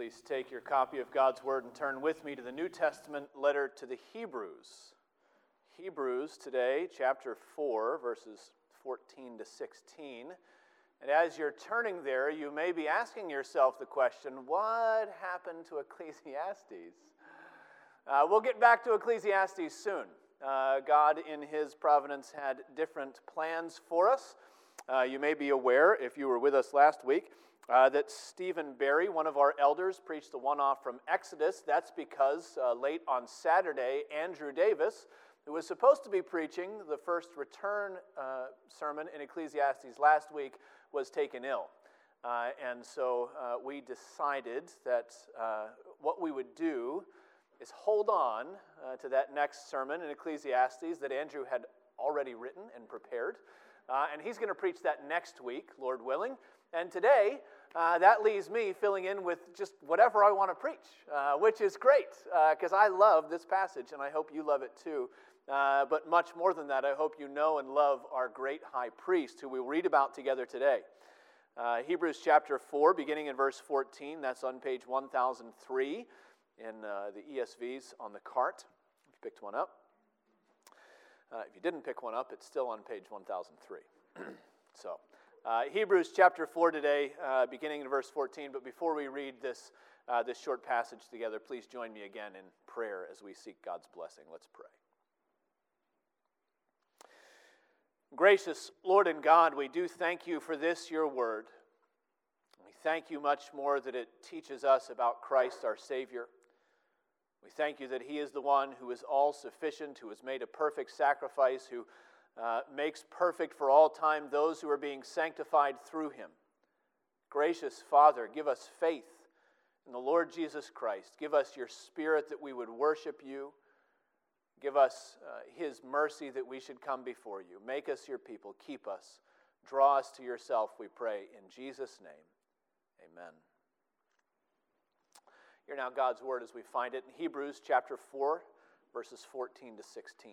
Please take your copy of God's Word and turn with me to the New Testament letter to the Hebrews. Hebrews today, chapter 4, verses 14 to 16. And as you're turning there, you may be asking yourself the question what happened to Ecclesiastes? Uh, we'll get back to Ecclesiastes soon. Uh, God, in His providence, had different plans for us. Uh, you may be aware, if you were with us last week, uh, that Stephen Barry, one of our elders, preached the one off from Exodus. That's because uh, late on Saturday, Andrew Davis, who was supposed to be preaching the first return uh, sermon in Ecclesiastes last week, was taken ill. Uh, and so uh, we decided that what we would do is hold on to that next sermon in Ecclesiastes that Andrew had already written and prepared. and he's going to preach that next week, Lord willing. And today, uh, that leaves me filling in with just whatever I want to preach, uh, which is great because uh, I love this passage and I hope you love it too. Uh, but much more than that, I hope you know and love our great high priest who we'll read about together today. Uh, Hebrews chapter 4, beginning in verse 14, that's on page 1003 in uh, the ESVs on the cart, if you picked one up. if you didn't pick one up, it's still on page 1003. so. Uh, Hebrews chapter 4 today, uh, beginning in verse 14. But before we read this, uh, this short passage together, please join me again in prayer as we seek God's blessing. Let's pray. Gracious Lord and God, we do thank you for this, your word. We thank you much more that it teaches us about Christ our Savior. We thank you that He is the one who is all sufficient, who has made a perfect sacrifice, who uh, makes perfect for all time those who are being sanctified through him. Gracious Father, give us faith in the Lord Jesus Christ. Give us your Spirit that we would worship you. Give us uh, his mercy that we should come before you. Make us your people. Keep us. Draw us to yourself, we pray. In Jesus' name, amen. Hear now God's word as we find it in Hebrews chapter 4, verses 14 to 16.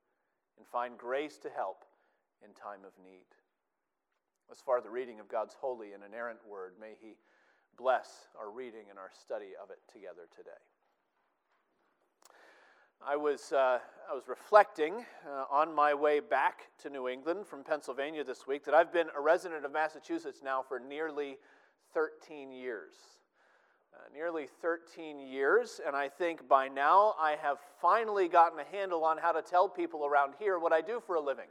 and find grace to help in time of need. As far as the reading of God's holy and inerrant word, may He bless our reading and our study of it together today. I was, uh, I was reflecting uh, on my way back to New England from Pennsylvania this week that I've been a resident of Massachusetts now for nearly 13 years. Uh, nearly 13 years, and I think by now I have finally gotten a handle on how to tell people around here what I do for a living.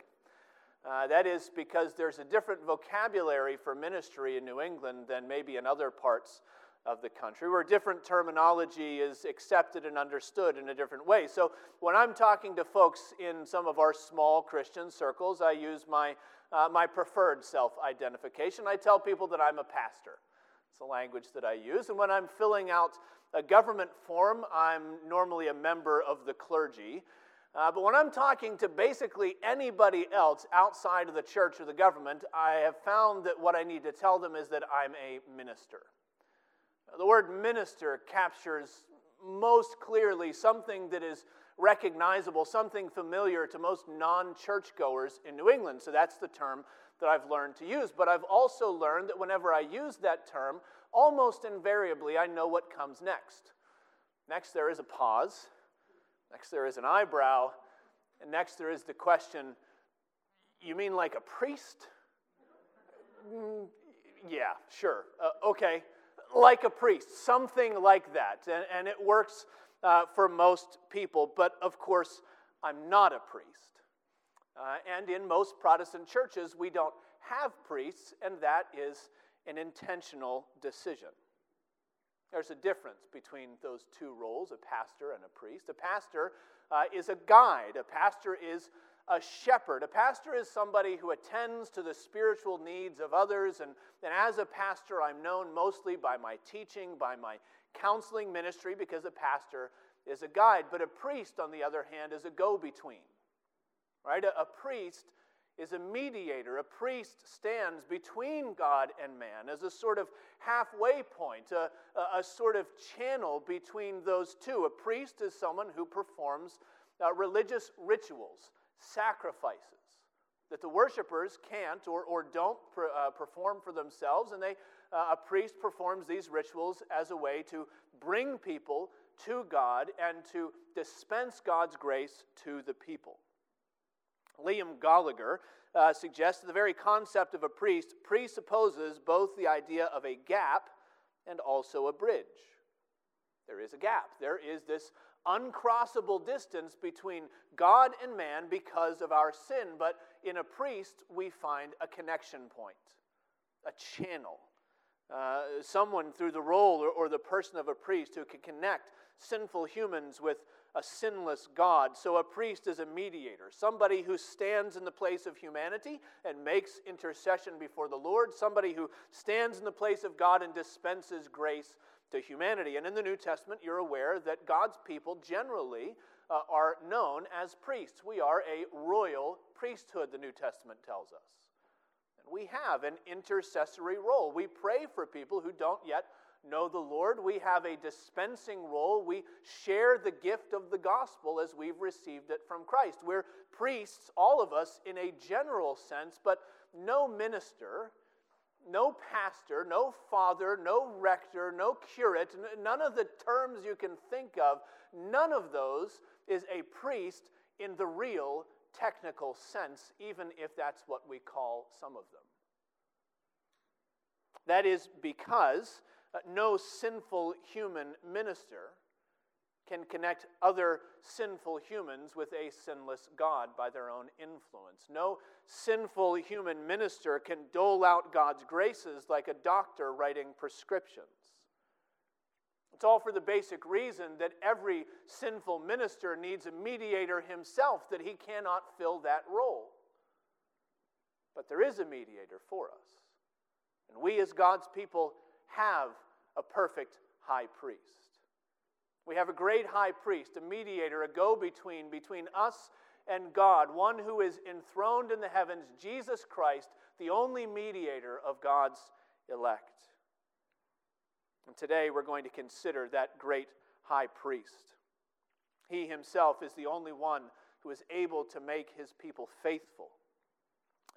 Uh, that is because there's a different vocabulary for ministry in New England than maybe in other parts of the country, where different terminology is accepted and understood in a different way. So when I'm talking to folks in some of our small Christian circles, I use my, uh, my preferred self identification. I tell people that I'm a pastor. It's the language that I use. And when I'm filling out a government form, I'm normally a member of the clergy. Uh, but when I'm talking to basically anybody else outside of the church or the government, I have found that what I need to tell them is that I'm a minister. The word minister captures most clearly something that is recognizable, something familiar to most non churchgoers in New England. So that's the term that I've learned to use. But I've also learned that whenever I use that term, almost invariably I know what comes next. Next, there is a pause. Next, there is an eyebrow. And next, there is the question You mean like a priest? Mm, yeah, sure. Uh, okay. Like a priest, something like that. And, and it works uh, for most people. But of course, I'm not a priest. Uh, and in most Protestant churches, we don't have priests, and that is an intentional decision. There's a difference between those two roles, a pastor and a priest. A pastor uh, is a guide, a pastor is a shepherd. A pastor is somebody who attends to the spiritual needs of others. And, and as a pastor, I'm known mostly by my teaching, by my counseling ministry, because a pastor is a guide. But a priest, on the other hand, is a go between. Right? A, a priest is a mediator. A priest stands between God and man as a sort of halfway point, a, a, a sort of channel between those two. A priest is someone who performs uh, religious rituals, sacrifices that the worshipers can't or, or don't uh, perform for themselves, and they, uh, a priest performs these rituals as a way to bring people to God and to dispense God's grace to the people. Liam Goligher uh, suggests the very concept of a priest presupposes both the idea of a gap and also a bridge. There is a gap. There is this uncrossable distance between God and man because of our sin. But in a priest, we find a connection point, a channel. Uh, someone through the role or, or the person of a priest who can connect sinful humans with a sinless God. So a priest is a mediator, somebody who stands in the place of humanity and makes intercession before the Lord, somebody who stands in the place of God and dispenses grace to humanity. And in the New Testament, you're aware that God's people generally uh, are known as priests. We are a royal priesthood, the New Testament tells us. And we have an intercessory role. We pray for people who don't yet know the Lord. We have a dispensing role. We share the gift of the gospel as we've received it from Christ. We're priests, all of us, in a general sense, but no minister, no pastor, no father, no rector, no curate, none of the terms you can think of, none of those is a priest in the real technical sense, even if that's what we call some of them. That is because Uh, no sinful human minister can connect other sinful humans with a sinless God by their own influence. No sinful human minister can dole out God's graces like a doctor writing prescriptions. It's all for the basic reason that every sinful minister needs a mediator himself, that he cannot fill that role. But there is a mediator for us. And we, as God's people, have a perfect high priest. We have a great high priest, a mediator, a go between between us and God, one who is enthroned in the heavens, Jesus Christ, the only mediator of God's elect. And today we're going to consider that great high priest. He himself is the only one who is able to make his people faithful.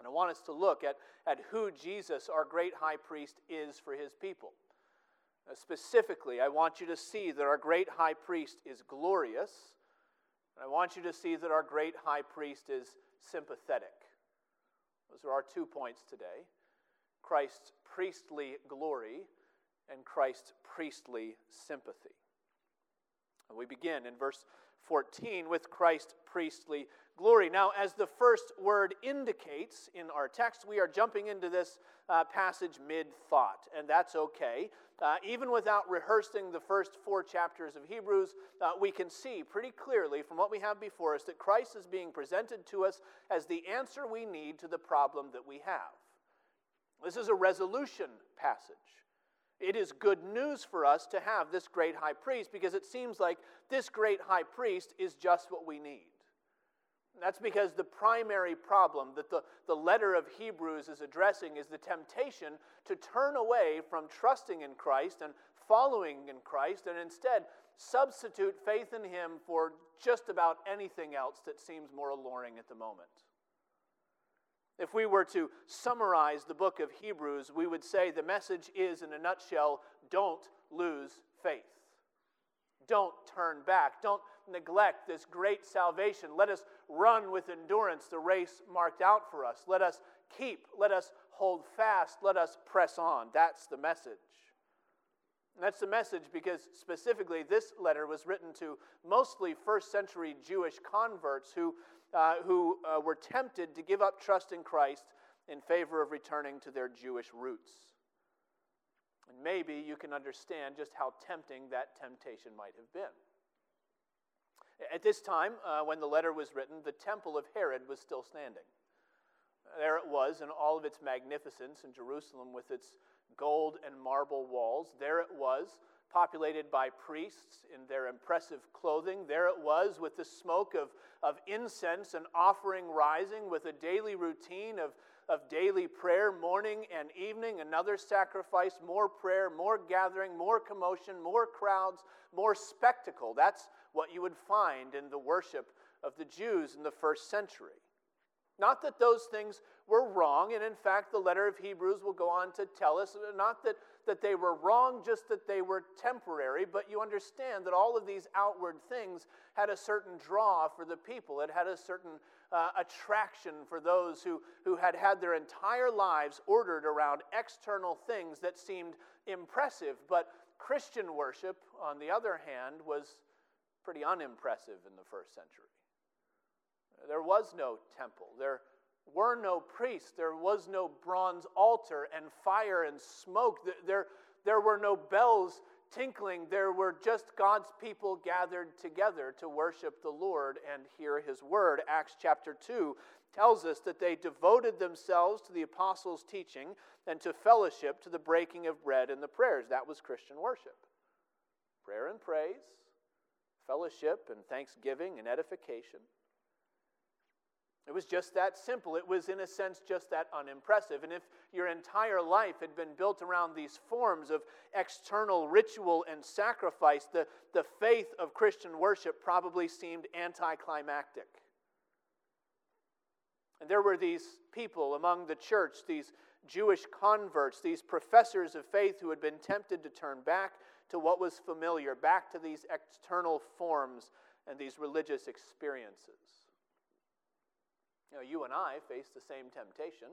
And I want us to look at, at who Jesus, our great high priest, is for his people. Uh, specifically, I want you to see that our great high priest is glorious. And I want you to see that our great high priest is sympathetic. Those are our two points today Christ's priestly glory and Christ's priestly sympathy. And we begin in verse 14 with Christ's priestly glory. Now, as the first word indicates in our text, we are jumping into this uh, passage mid thought, and that's okay. Uh, even without rehearsing the first four chapters of Hebrews, uh, we can see pretty clearly from what we have before us that Christ is being presented to us as the answer we need to the problem that we have. This is a resolution passage. It is good news for us to have this great high priest because it seems like this great high priest is just what we need. That's because the primary problem that the, the letter of Hebrews is addressing is the temptation to turn away from trusting in Christ and following in Christ and instead substitute faith in Him for just about anything else that seems more alluring at the moment. If we were to summarize the book of Hebrews, we would say the message is, in a nutshell, don't lose faith. Don't turn back. Don't neglect this great salvation. Let us run with endurance the race marked out for us. Let us keep, let us hold fast, let us press on. That's the message. And that's the message because specifically this letter was written to mostly first century Jewish converts who, uh, who uh, were tempted to give up trust in Christ in favor of returning to their Jewish roots. And maybe you can understand just how tempting that temptation might have been. At this time, uh, when the letter was written, the temple of Herod was still standing. There it was in all of its magnificence in Jerusalem with its gold and marble walls. There it was, populated by priests in their impressive clothing. There it was, with the smoke of, of incense and offering rising, with a daily routine of, of daily prayer, morning and evening, another sacrifice, more prayer, more gathering, more commotion, more crowds, more spectacle. That's what you would find in the worship of the Jews in the first century. Not that those things were wrong, and in fact, the letter of Hebrews will go on to tell us not that, that they were wrong, just that they were temporary, but you understand that all of these outward things had a certain draw for the people. It had a certain uh, attraction for those who, who had had their entire lives ordered around external things that seemed impressive. But Christian worship, on the other hand, was pretty unimpressive in the first century. There was no temple. There were no priests. There was no bronze altar and fire and smoke. There, there were no bells tinkling. There were just God's people gathered together to worship the Lord and hear his word. Acts chapter 2 tells us that they devoted themselves to the apostles' teaching and to fellowship, to the breaking of bread and the prayers. That was Christian worship. Prayer and praise, fellowship and thanksgiving and edification. It was just that simple. It was, in a sense, just that unimpressive. And if your entire life had been built around these forms of external ritual and sacrifice, the, the faith of Christian worship probably seemed anticlimactic. And there were these people among the church, these Jewish converts, these professors of faith who had been tempted to turn back to what was familiar, back to these external forms and these religious experiences. You you and I face the same temptation.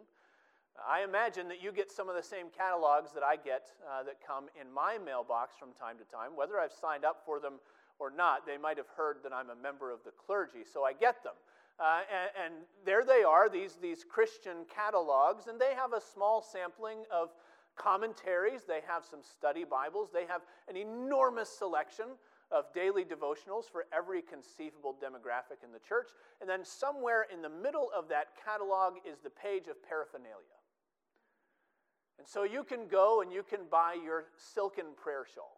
I imagine that you get some of the same catalogs that I get uh, that come in my mailbox from time to time. Whether I've signed up for them or not, they might have heard that I'm a member of the clergy, so I get them. Uh, and, and, there they are, these, these Christian catalogs, and they have a small sampling of commentaries. They have some study Bibles. They have an enormous selection of daily devotionals for every conceivable demographic in the church. And then somewhere in the middle of that catalog is the page of paraphernalia. And so you can go and you can buy your silken prayer shawls.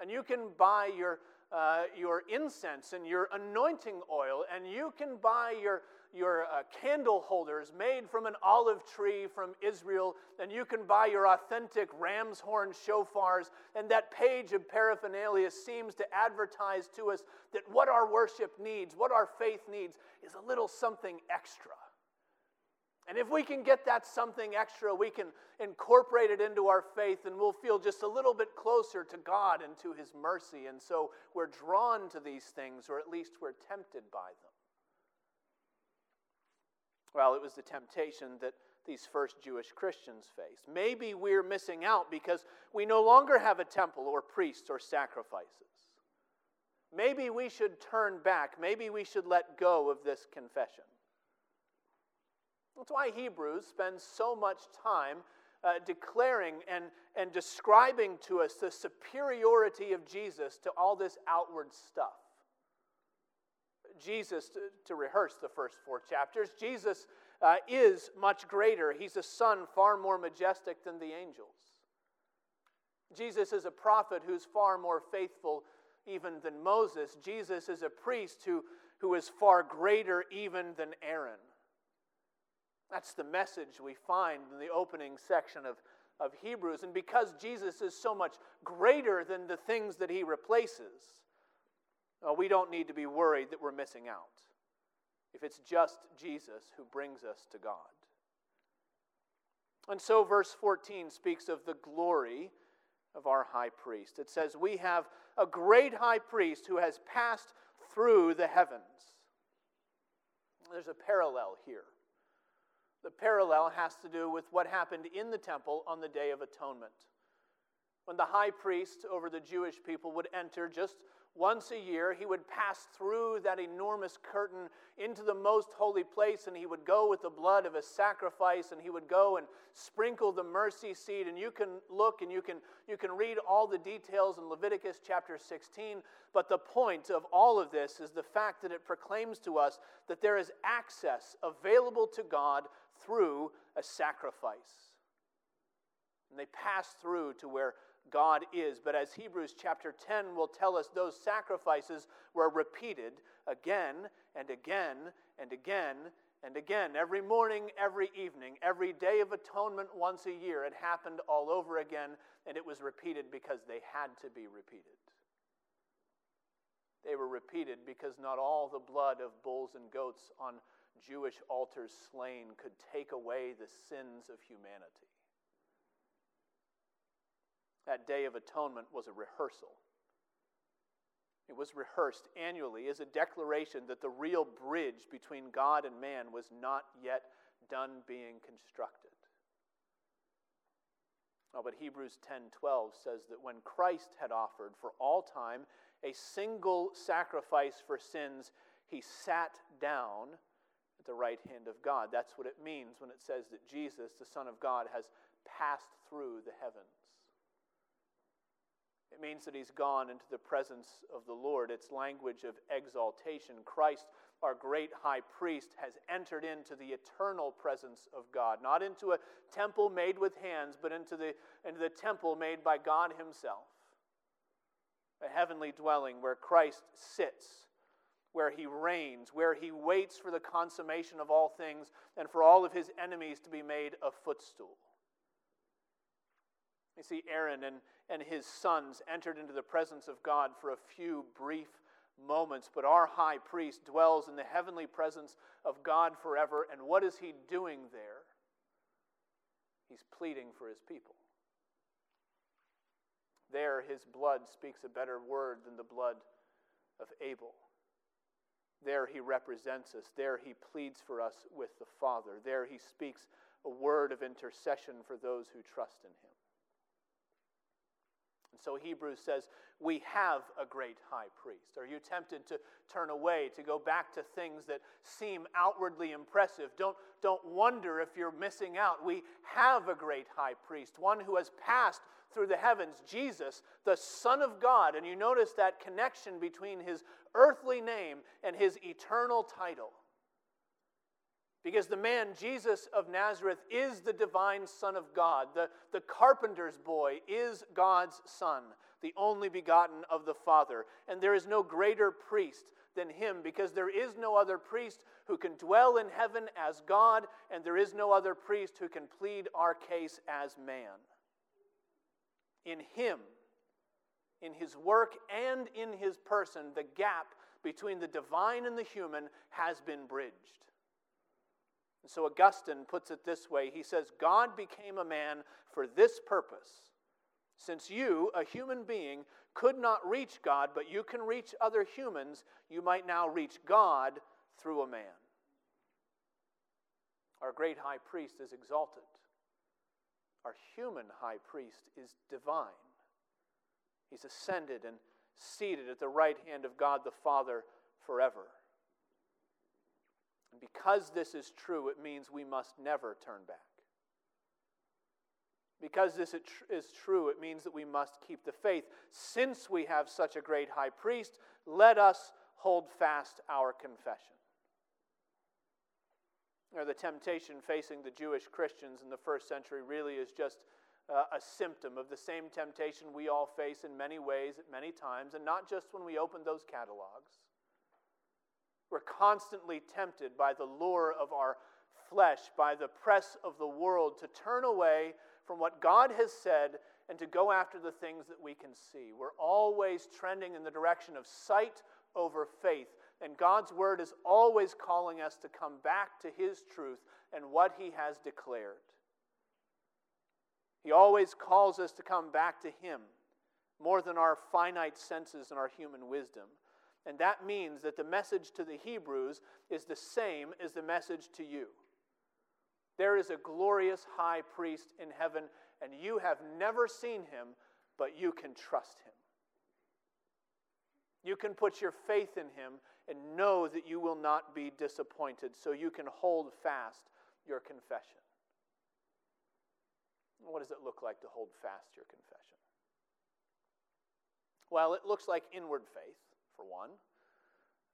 And you can buy your, uh, your incense and your anointing oil. And you can buy your your uh, candle holders made from an olive tree from Israel, and you can buy your authentic ram's horn shofars. And that page of paraphernalia seems to advertise to us that what our worship needs, what our faith needs, is a little something extra. And if we can get that something extra, we can incorporate it into our faith and we'll feel just a little bit closer to God and to His mercy. And so we're drawn to these things, or at least we're tempted by them. Well, it was the temptation that these first Jewish Christians faced. Maybe we're missing out because we no longer have a temple or priests or sacrifices. Maybe we should turn back. Maybe we should let go of this confession. That's why Hebrews spends so much time uh, declaring and, and describing to us the superiority of Jesus to all this outward stuff. Jesus, to, to rehearse the first four chapters, Jesus uh, is much greater. He's a son far more majestic than the angels. Jesus is a prophet who's far more faithful even than Moses. Jesus is a priest who, who is far greater even than Aaron. That's the message we find in the opening section of, of Hebrews. And because Jesus is so much greater than the things that he replaces, uh, we don't need to be worried that we're missing out if it's just Jesus who brings us to God. And so, verse 14 speaks of the glory of our high priest. It says, We have a great high priest who has passed through the heavens. There's a parallel here. The parallel has to do with what happened in the temple on the Day of Atonement. When the high priest over the Jewish people would enter just Once a year, he would pass through that enormous curtain into the most holy place, and he would go with the blood of a sacrifice, and he would go and sprinkle the mercy seat. And you can look and you can, you can read all the details in Leviticus chapter 16. But the point of all of this is the fact that it proclaims to us that there is access available to God through a sacrifice. And they pass through to where God is. But as Hebrews chapter 10 will tell us, those sacrifices were repeated again and again and again and again. Every morning, every evening, every day of atonement once a year, it happened all over again, and it was repeated because they had to be repeated. They were repeated because not all the blood of bulls and goats on Jewish altars slain could take away the sins of humanity. That Day of Atonement was a rehearsal. It was rehearsed annually as a declaration that the real bridge between God and man was not yet done being constructed. Oh, but Hebrews 10:12 says that when Christ had offered for all time a single sacrifice for sins, he sat down at the right hand of God. That's what it means when it says that Jesus, the Son of God, has passed through the heavens. It means that he's gone into the presence of the Lord. It's language of exaltation. Christ, our great high priest, has entered into the eternal presence of God, not into a temple made with hands, but into the, into the temple made by God himself. A heavenly dwelling where Christ sits, where he reigns, where he waits for the consummation of all things and for all of his enemies to be made a footstool. You see, Aaron and, and his sons entered into the presence of God for a few brief moments, but our high priest dwells in the heavenly presence of God forever. And what is he doing there? He's pleading for his people. There, his blood speaks a better word than the blood of Abel. There, he represents us. There, he pleads for us with the Father. There, he speaks a word of intercession for those who trust in him. So Hebrews says, We have a great high priest. Are you tempted to turn away, to go back to things that seem outwardly impressive? Don't, don't wonder if you're missing out. We have a great high priest, one who has passed through the heavens, Jesus, the Son of God. And you notice that connection between his earthly name and his eternal title. Because the man, Jesus of Nazareth, is the divine Son of God. The, the carpenter's boy is God's Son, the only begotten of the Father. And there is no greater priest than him, because there is no other priest who can dwell in heaven as God, and there is no other priest who can plead our case as man. In him, in his work and in his person, the gap between the divine and the human has been bridged. And so Augustine puts it this way he says, God became a man for this purpose. Since you, a human being, could not reach God, but you can reach other humans, you might now reach God through a man. Our great high priest is exalted. Our human high priest is divine. He's ascended and seated at the right hand of God the Father forever. And because this is true, it means we must never turn back. Because this is true, it means that we must keep the faith. Since we have such a great high priest, let us hold fast our confession. Or the temptation facing the Jewish Christians in the first century really is just uh, a symptom of the same temptation we all face in many ways at many times, and not just when we open those catalogs. We're constantly tempted by the lure of our flesh, by the press of the world, to turn away from what God has said and to go after the things that we can see. We're always trending in the direction of sight over faith. And God's word is always calling us to come back to his truth and what he has declared. He always calls us to come back to him more than our finite senses and our human wisdom. And that means that the message to the Hebrews is the same as the message to you. There is a glorious high priest in heaven, and you have never seen him, but you can trust him. You can put your faith in Him and know that you will not be disappointed, so you can hold fast your confession. What does it look like to hold fast your confession? Well, it looks like inward faith, for one,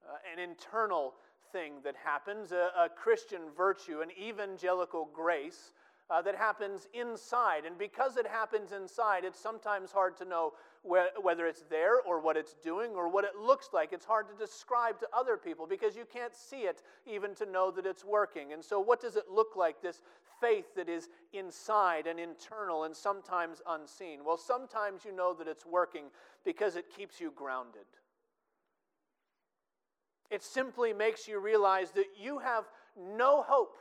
uh, an internal thing that happens, a, a Christian virtue, an evangelical grace uh, that happens inside. And because it happens inside, it's sometimes hard to know wh- whether it's there or what it's doing or what it looks like. It's hard to describe to other people because you can't see it even to know that it's working. And so, what does it look like, this faith that is inside and internal and sometimes unseen? Well, sometimes you know that it's working because it keeps you grounded. It simply makes you realize that you have no hope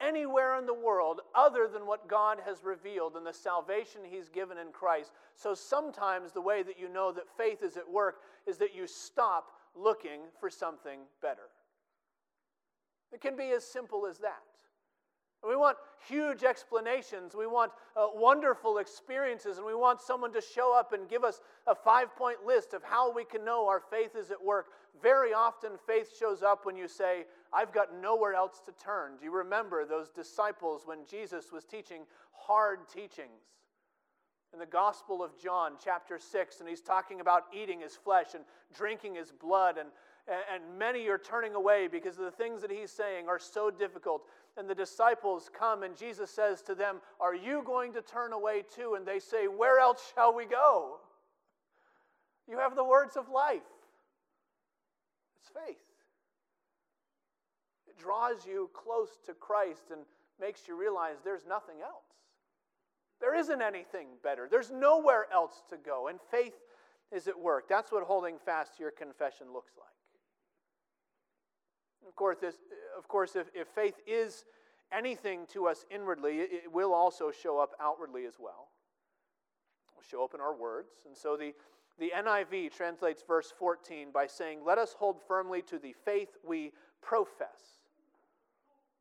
anywhere in the world other than what God has revealed and the salvation He's given in Christ. So sometimes the way that you know that faith is at work is that you stop looking for something better. It can be as simple as that. We want huge explanations. We want uh, wonderful experiences, and we want someone to show up and give us a five point list of how we can know our faith is at work. Very often, faith shows up when you say, I've got nowhere else to turn. Do you remember those disciples when Jesus was teaching hard teachings? In the Gospel of John, chapter 6, and he's talking about eating his flesh and drinking his blood, and, and many are turning away because the things that he's saying are so difficult. And the disciples come, and Jesus says to them, Are you going to turn away too? And they say, Where else shall we go? You have the words of life. It's faith It draws you close to Christ and makes you realize there's nothing else. There isn't anything better. There's nowhere else to go. And faith is at work. That's what holding fast to your confession looks like. Of course, this, of course if, if faith is anything to us inwardly, it, it will also show up outwardly as well. It will show up in our words. And so the, the NIV translates verse 14 by saying, Let us hold firmly to the faith we profess.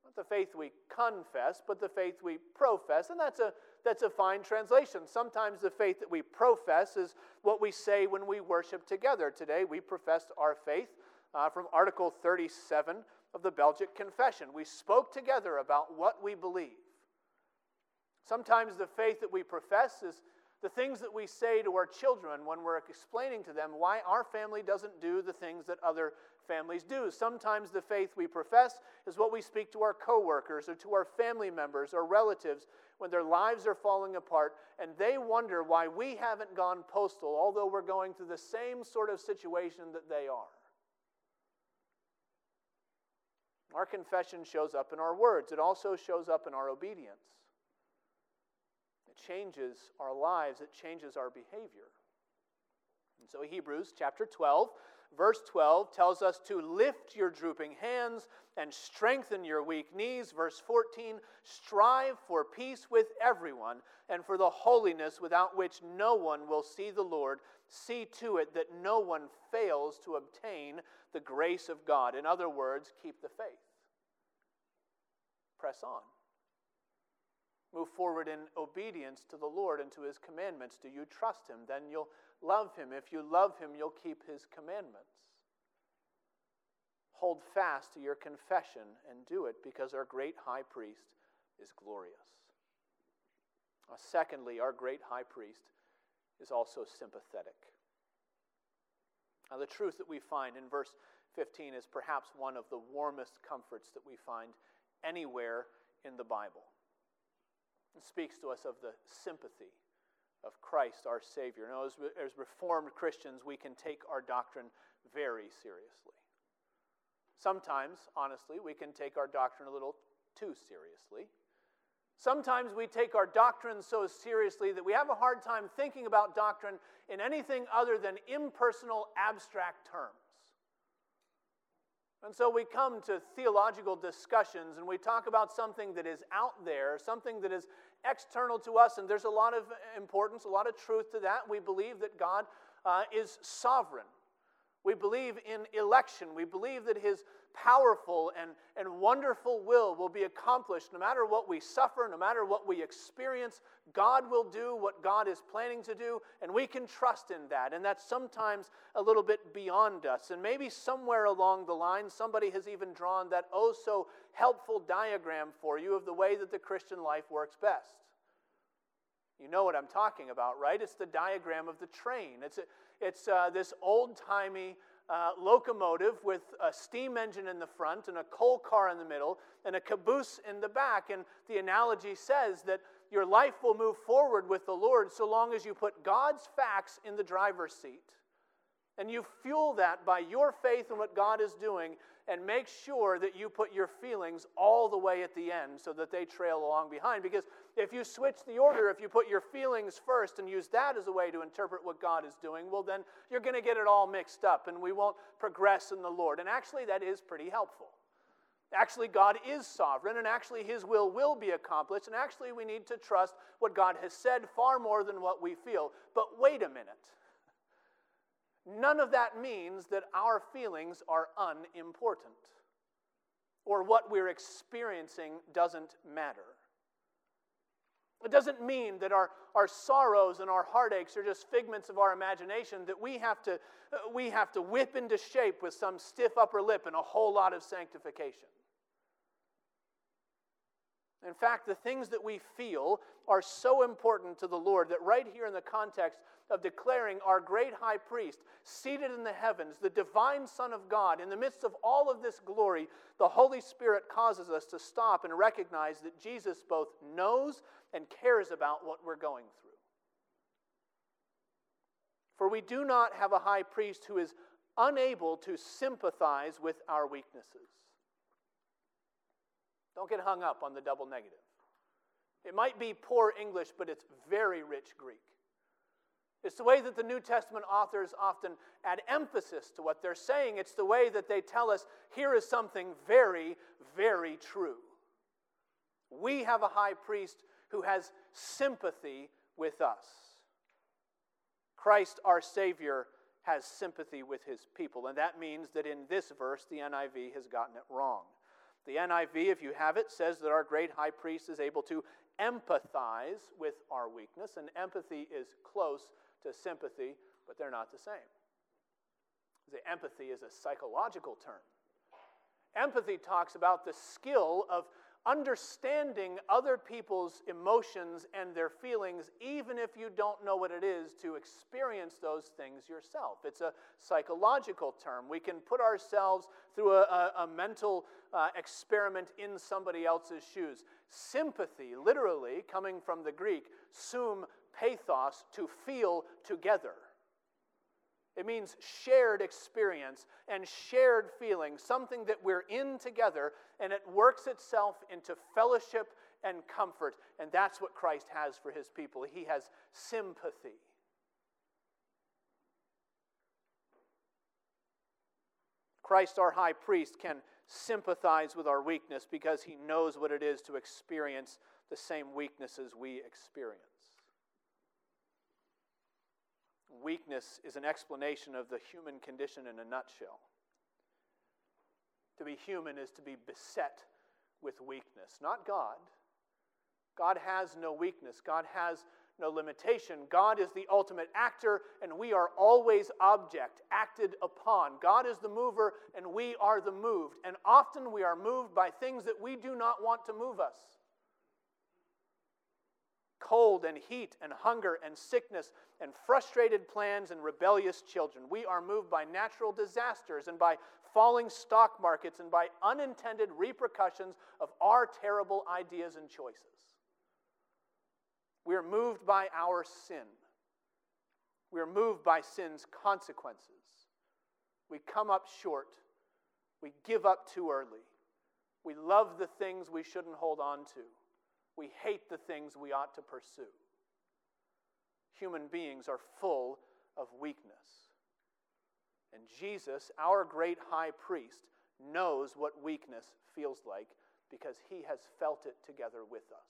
Not the faith we confess, but the faith we profess. And that's a, that's a fine translation. Sometimes the faith that we profess is what we say when we worship together. Today we professed our faith uh, from Article 37 of the Belgic Confession. We spoke together about what we believe. Sometimes the faith that we profess is the things that we say to our children when we're explaining to them why our family doesn't do the things that other families do. Sometimes the faith we profess is what we speak to our coworkers or to our family members or relatives when their lives are falling apart and they wonder why we haven't gone postal, although we're going through the same sort of situation that they are. Our confession shows up in our words, it also shows up in our obedience. It changes our lives, it changes our behavior. And so, Hebrews chapter 12 Verse 12 tells us to lift your drooping hands and strengthen your weak knees. Verse 14, strive for peace with everyone and for the holiness without which no one will see the Lord. See to it that no one fails to obtain the grace of God. In other words, keep the faith. Press on. Move forward in obedience to the Lord and to his commandments. Do you trust him? Then you'll love him. If you love him, you'll keep his commandments. Hold fast to your confession and do it because our great high priest is glorious. Uh, secondly, our great high priest is also sympathetic. Now, the truth that we find in verse 15 is perhaps one of the warmest comforts that we find anywhere in the Bible. It speaks to us of the sympathy of Christ our Savior. Now, as, as Reformed Christians, we can take our doctrine very seriously. Sometimes, honestly, we can take our doctrine a little too seriously. Sometimes we take our doctrine so seriously that we have a hard time thinking about doctrine in anything other than impersonal, abstract terms. And so we come to theological discussions and we talk about something that is out there, something that is external to us, and there's a lot of importance, a lot of truth to that. We believe that God uh, is sovereign. We believe in election. We believe that His powerful and, and wonderful will will be accomplished no matter what we suffer, no matter what we experience. God will do what God is planning to do, and we can trust in that. And that's sometimes a little bit beyond us. And maybe somewhere along the line, somebody has even drawn that oh so helpful diagram for you of the way that the Christian life works best. You know what I'm talking about, right? It's the diagram of the train. It's, a, it's uh, this old timey uh, locomotive with a steam engine in the front and a coal car in the middle and a caboose in the back. And the analogy says that your life will move forward with the Lord so long as you put God's facts in the driver's seat. And you fuel that by your faith in what God is doing and make sure that you put your feelings all the way at the end so that they trail along behind. Because if you switch the order, if you put your feelings first and use that as a way to interpret what God is doing, well, then you're going to get it all mixed up and we won't progress in the Lord. And actually, that is pretty helpful. Actually, God is sovereign, and actually, His will will be accomplished, and actually, we need to trust what God has said far more than what we feel. But wait a minute. None of that means that our feelings are unimportant or what we're experiencing doesn't matter. It doesn't mean that our, our sorrows and our heartaches are just figments of our imagination, that we have, to, uh, we have to whip into shape with some stiff upper lip and a whole lot of sanctification. In fact, the things that we feel are so important to the Lord that right here in the context of declaring our great high priest, seated in the heavens, the divine Son of God, in the midst of all of this glory, the Holy Spirit causes us to stop and recognize that Jesus both knows and cares about what we're going through. For we do not have a high priest who is unable to sympathize with our weaknesses. Don't get hung up on the double negative. It might be poor English, but it's very rich Greek. It's the way that the New Testament authors often add emphasis to what they're saying. It's the way that they tell us here is something very, very true. We have a high priest who has sympathy with us. Christ, our Savior, has sympathy with his people. And that means that in this verse, the NIV has gotten it wrong. The NIV, if you have it, says that our great high priest is able to empathize with our weakness, and empathy is close to sympathy, but they're not the same. The empathy is a psychological term. Empathy talks about the skill of understanding other people's emotions and their feelings, even if you don't know what it is to experience those things yourself. It's a psychological term. We can put ourselves through a, a, a mental uh, experiment in somebody else's shoes. Sympathy, literally, coming from the Greek, sum pathos, to feel together. It means shared experience and shared feeling, something that we're in together, and it works itself into fellowship and comfort. And that's what Christ has for his people. He has sympathy. Christ, our high priest, can sympathize with our weakness because he knows what it is to experience the same weaknesses we experience. Weakness is an explanation of the human condition in a nutshell. To be human is to be beset with weakness, not God. God has no weakness, God has no limitation. God is the ultimate actor, and we are always object, acted upon. God is the mover, and we are the moved. And often we are moved by things that we do not want to move us cold and heat and hunger and sickness and frustrated plans and rebellious children. We are moved by natural disasters and by falling stock markets and by unintended repercussions of our terrible ideas and choices. We are moved by our sin. We are moved by sin's consequences. We come up short. We give up too early. We love the things we shouldn't hold on to we hate the things we ought to pursue. Human beings are full of weakness. And Jesus, our great high priest, knows what weakness feels like because he has felt it together with us.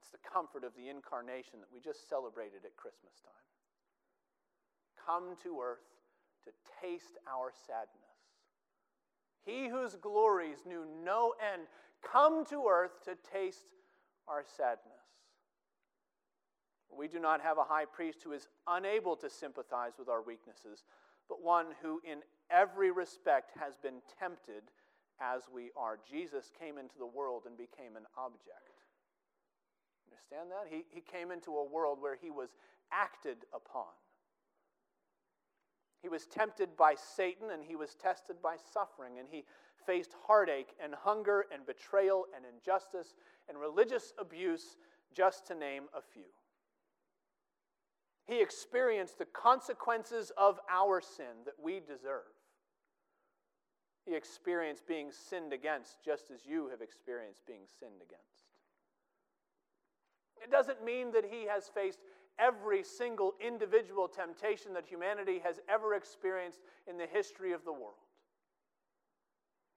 It's the comfort of the incarnation that we just celebrated at Christmas time. come to earth to taste our sadness. He whose glories knew no end, come to earth to taste our sadness. We do not have a high priest who is unable to sympathize with our weaknesses, but one who, in every respect, has been tempted as we are. Jesus came into the world and became an object. Understand that? He, he came into a world where he was acted upon. He was tempted by Satan and he was tested by suffering, and he faced heartache and hunger and betrayal and injustice and religious abuse, just to name a few. He experienced the consequences of our sin that we deserve. He experienced being sinned against just as you have experienced being sinned against. It doesn't mean that he has faced every single individual temptation that humanity has ever experienced in the history of the world.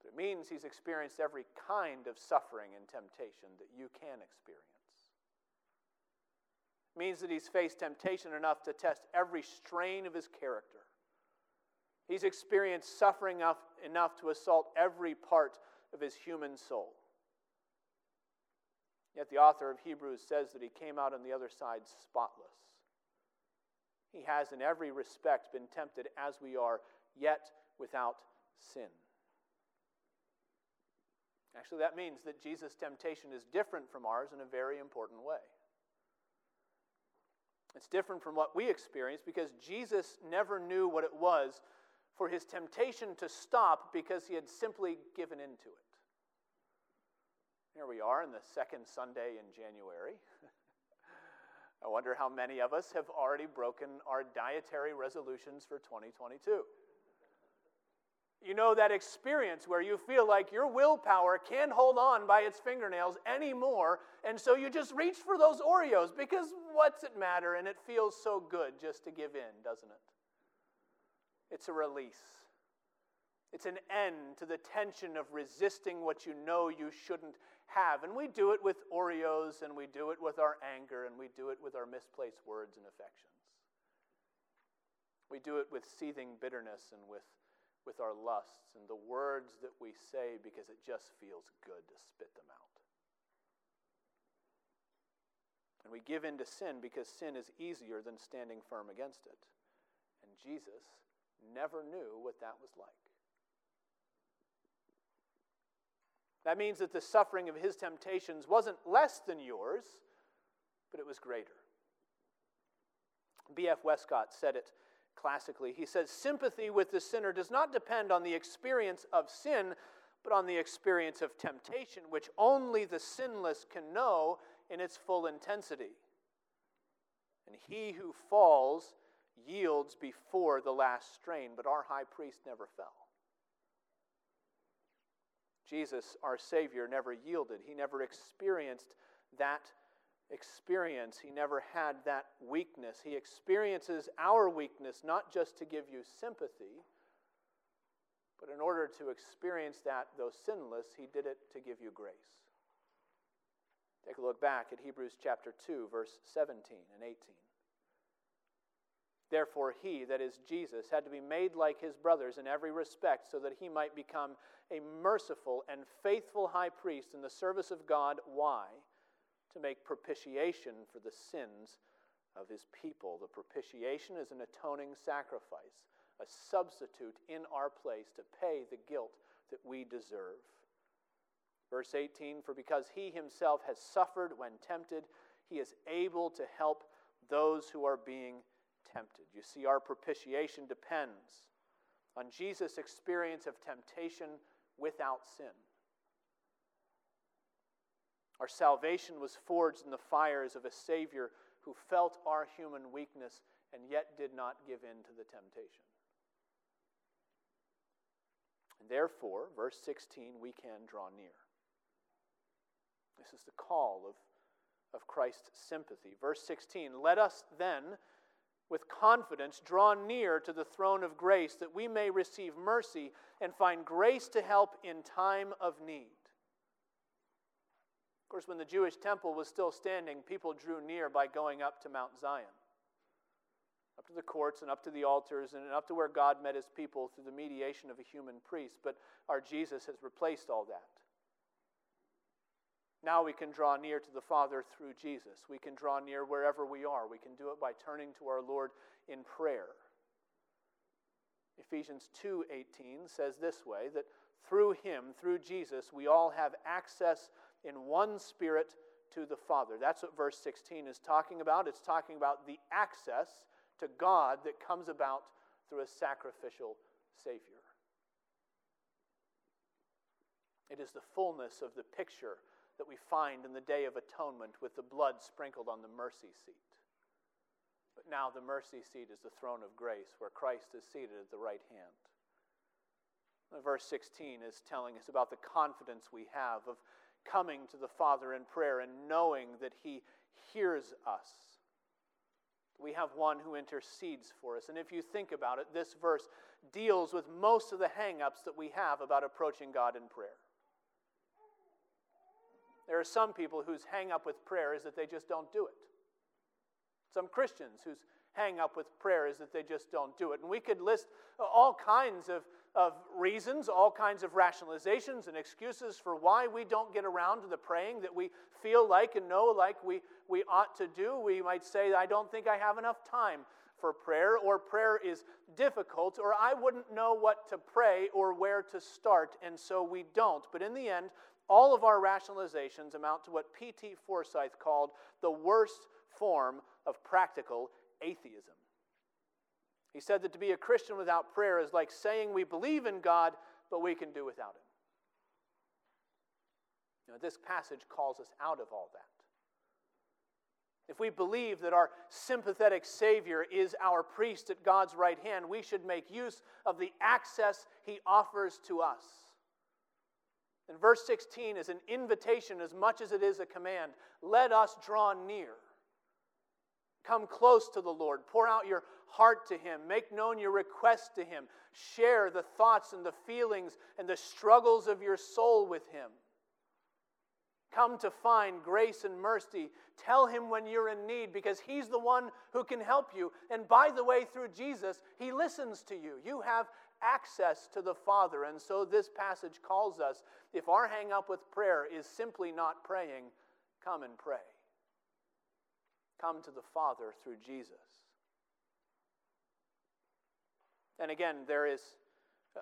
It means he's experienced every kind of suffering and temptation that you can experience. It means that he's faced temptation enough to test every strain of his character. He's experienced suffering enough, enough to assault every part of his human soul. Yet the author of Hebrews says that he came out on the other side spotless. He has, in every respect, been tempted as we are, yet without sin. Actually, that means that Jesus' temptation is different from ours in a very important way. It's different from what we experience because Jesus never knew what it was for his temptation to stop because he had simply given into it. Here we are in the second Sunday in January. I wonder how many of us have already broken our dietary resolutions for 2022. You know that experience where you feel like your willpower can't hold on by its fingernails anymore, and so you just reach for those Oreos because what's it matter? And it feels so good just to give in, doesn't it? It's a release. It's an end to the tension of resisting what you know you shouldn't have. And we do it with Oreos, and we do it with our anger, and we do it with our misplaced words and affections. We do it with seething bitterness and with, with our lusts and the words that we say because it just feels good to spit them out. And we give in to sin because sin is easier than standing firm against it. And Jesus never knew what that was like. That means that the suffering of his temptations wasn't less than yours, but it was greater. B.F. Westcott said it classically. He says, Sympathy with the sinner does not depend on the experience of sin, but on the experience of temptation, which only the sinless can know in its full intensity. And he who falls yields before the last strain, but our high priest never fell. Jesus, our Savior, never yielded. He never experienced that experience. He never had that weakness. He experiences our weakness not just to give you sympathy, but in order to experience that, though sinless, He did it to give you grace. Take a look back at Hebrews chapter 2, verse 17 and 18. Therefore, he, that is Jesus, had to be made like his brothers in every respect, so that he might become a merciful and faithful high priest in the service of God. Why? To make propitiation for the sins of his people. The propitiation is an atoning sacrifice, a substitute in our place to pay the guilt that we deserve. Verse 18 For because he himself has suffered when tempted, he is able to help those who are being tempted. You see, our propitiation depends on Jesus' experience of temptation without sin. Our salvation was forged in the fires of a Savior who felt our human weakness and yet did not give in to the temptation. And therefore, verse 16, we can draw near. This is the call of, of Christ's sympathy. Verse 16, let us then with confidence draw near to the throne of grace that we may receive mercy and find grace to help in time of need. Of course, when the Jewish temple was still standing, people drew near by going up to Mount Zion. up to the courts and up to the altars and up to where God met his people through the mediation of a human priest. But our Jesus has replaced all that. Now we can draw near to the Father through Jesus. We can draw near wherever we are. We can do it by turning to our Lord in prayer. Ephesians 2:18 says this way that through him, through Jesus, we all have access in one spirit to the Father. That's what verse 16 is talking about. It's talking about the access to God that comes about through a sacrificial Savior. It is the fullness of the picture that we find in the Day of Atonement with the blood sprinkled on the mercy seat. But now the mercy seat is the throne of grace where Christ is seated at the right hand. Verse 16 is telling us about the confidence we have of coming to the Father in prayer and knowing that He hears us. We have one who intercedes for us. And if you think about it, this verse deals with most of the hang ups that we have about approaching God in prayer. There are some people whose hang up with prayer is that they just don't do it. Some Christians whose hang up with prayer is that they just don't do it. And we could list all kinds of, of reasons, all kinds of rationalizations and excuses for why we don't get around to the praying that we feel like and know like we, we ought to do. We might say, I don't think I have enough time for prayer, or prayer is difficult, or I wouldn't know what to pray or where to start, and so we don't. But in the end, all of our rationalizations amount to what P.T. Forsyth called the worst form of practical atheism. He said that to be a Christian without prayer is like saying we believe in God, but we can do without Him. Know, this passage calls us out of all that. If we believe that our sympathetic Savior is our priest at God's right hand, we should make use of the access He offers to us. And verse 16 is an invitation as much as it is a command. Let us draw near. Come close to the Lord. Pour out your heart to Him. Make known your request to Him. Share the thoughts and the feelings and the struggles of your soul with Him. Come to find grace and mercy. Tell Him when you're in need because He's the one who can help you. And by the way, through Jesus, He listens to you. You have access to the Father. And so this passage calls us if our hang up with prayer is simply not praying, come and pray. Come to the Father through Jesus. And again, there is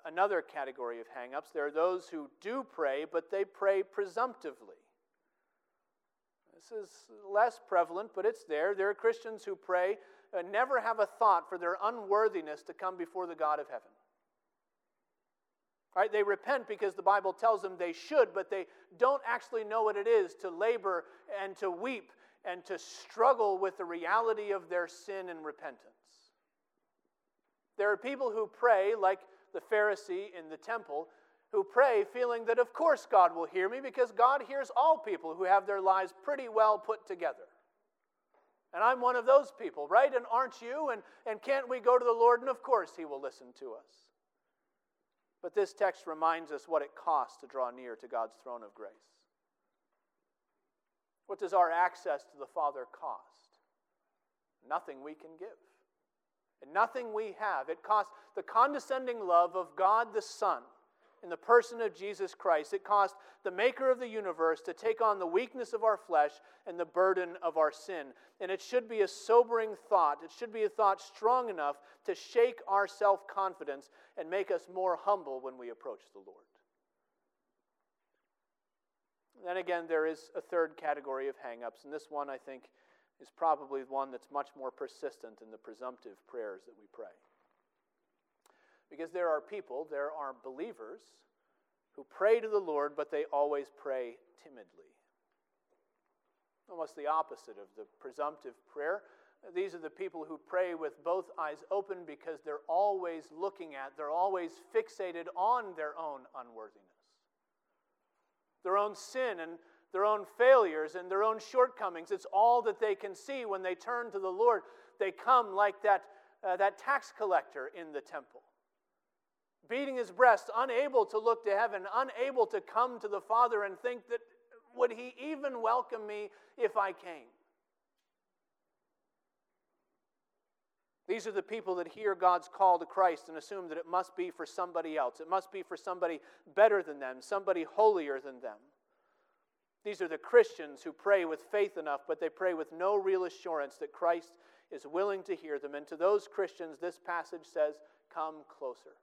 another category of hang ups. There are those who do pray, but they pray presumptively. This is less prevalent, but it's there. There are Christians who pray and never have a thought for their unworthiness to come before the God of heaven. Right? They repent because the Bible tells them they should, but they don't actually know what it is to labor and to weep and to struggle with the reality of their sin and repentance. There are people who pray, like the Pharisee in the temple, who pray feeling that, of course, God will hear me because God hears all people who have their lives pretty well put together. And I'm one of those people, right? And aren't you? And, and can't we go to the Lord? And of course, He will listen to us. But this text reminds us what it costs to draw near to God's throne of grace. What does our access to the Father cost? Nothing we can give. And nothing we have. It costs the condescending love of God the Son in the person of Jesus Christ. It cost the maker of the universe to take on the weakness of our flesh and the burden of our sin. And it should be a sobering thought. It should be a thought strong enough to shake our self confidence and make us more humble when we approach the Lord. then again, there is a third category of hang ups, and this one I think is probably one that's much more persistent in the presumptive prayers that we pray. Because there are people, there are believers who pray to the Lord, but they always pray timidly. Almost the opposite of the presumptive prayer. These are the people who pray with both eyes open because they're always looking at, they're always fixated on their own unworthiness, their own sin and their own failures and their own shortcomings. It's all that they can see when they turn to the Lord. They come like that, uh, that tax collector in the temple beating his breast, unable to look to heaven, unable to come to the Father and think that would he even welcome me if I came? These are the people that hear God's call to Christ and assume that it must be for somebody else. It must be for somebody better than them, somebody holier than them. These are the Christians who pray with faith enough, but they pray with no real assurance that Christ is willing to hear them. And to those Christians, this passage says, Come closer.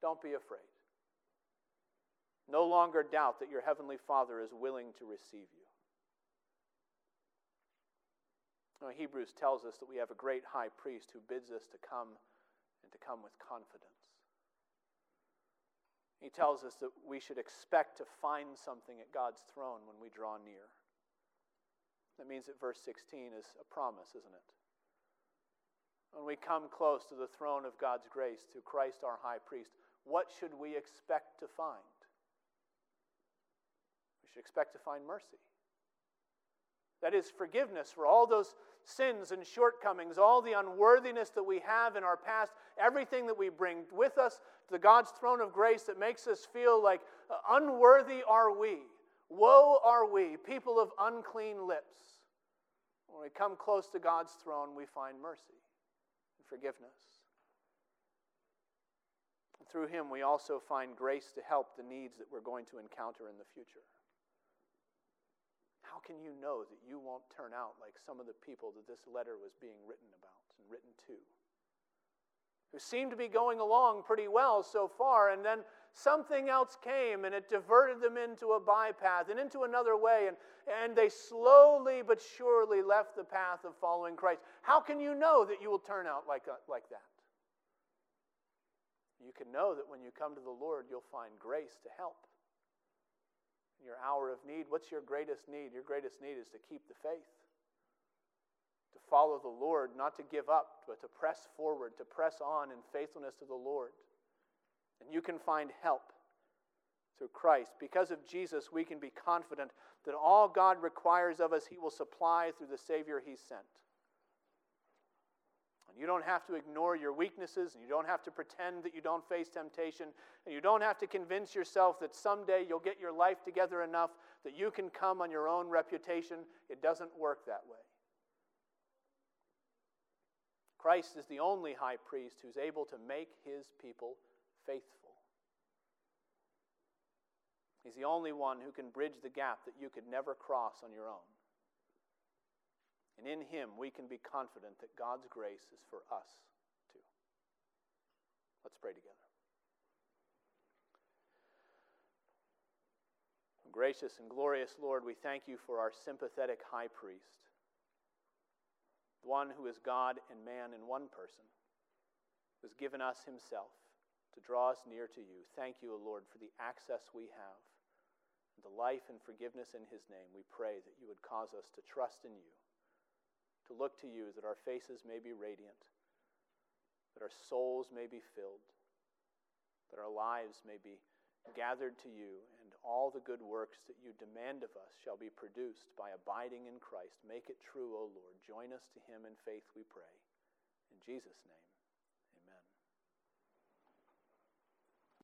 Don't be afraid. No longer doubt that your Heavenly Father is willing to receive you. Now, Hebrews tells us that we have a great high priest who bids us to come and to come with confidence. He tells us that we should expect to find something at God's throne when we draw near. That means that verse 16 is a promise, isn't it? When we come close to the throne of God's grace through Christ our high priest, what should we expect to find? We should expect to find mercy. That is forgiveness for all those sins and shortcomings, all the unworthiness that we have in our past, everything that we bring with us to God's throne of grace that makes us feel like uh, unworthy are we. Woe are we, people of unclean lips. When we come close to God's throne, we find mercy and forgiveness. And through Him, we also find grace to help the needs that we're going to encounter in the future. How can you know that you won't turn out like some of the people that this letter was being written about and written to? Who seemed to be going along pretty well so far, and then something else came and it diverted them into a bypath and into another way, and, and they slowly but surely left the path of following Christ. How can you know that you will turn out like, a, like that? You can know that when you come to the Lord, you'll find grace to help in your hour of need, what's your greatest need? Your greatest need is to keep the faith, to follow the Lord, not to give up, but to press forward, to press on in faithfulness to the Lord. And you can find help through Christ. Because of Jesus, we can be confident that all God requires of us, He will supply through the Savior He sent. You don't have to ignore your weaknesses, and you don't have to pretend that you don't face temptation, and you don't have to convince yourself that someday you'll get your life together enough that you can come on your own reputation. It doesn't work that way. Christ is the only high priest who's able to make his people faithful. He's the only one who can bridge the gap that you could never cross on your own. And in Him, we can be confident that God's grace is for us too. Let's pray together. Gracious and glorious Lord, we thank you for our sympathetic high priest, the one who is God and man in one person, who has given us himself to draw us near to you. Thank you, O Lord, for the access we have, the life and forgiveness in his name. We pray that you would cause us to trust in you to look to you that our faces may be radiant, that our souls may be filled, that our lives may be gathered to you, and all the good works that you demand of us shall be produced by abiding in Christ. Make it true, O Lord. Join us to him in faith, we pray. In Jesus' name.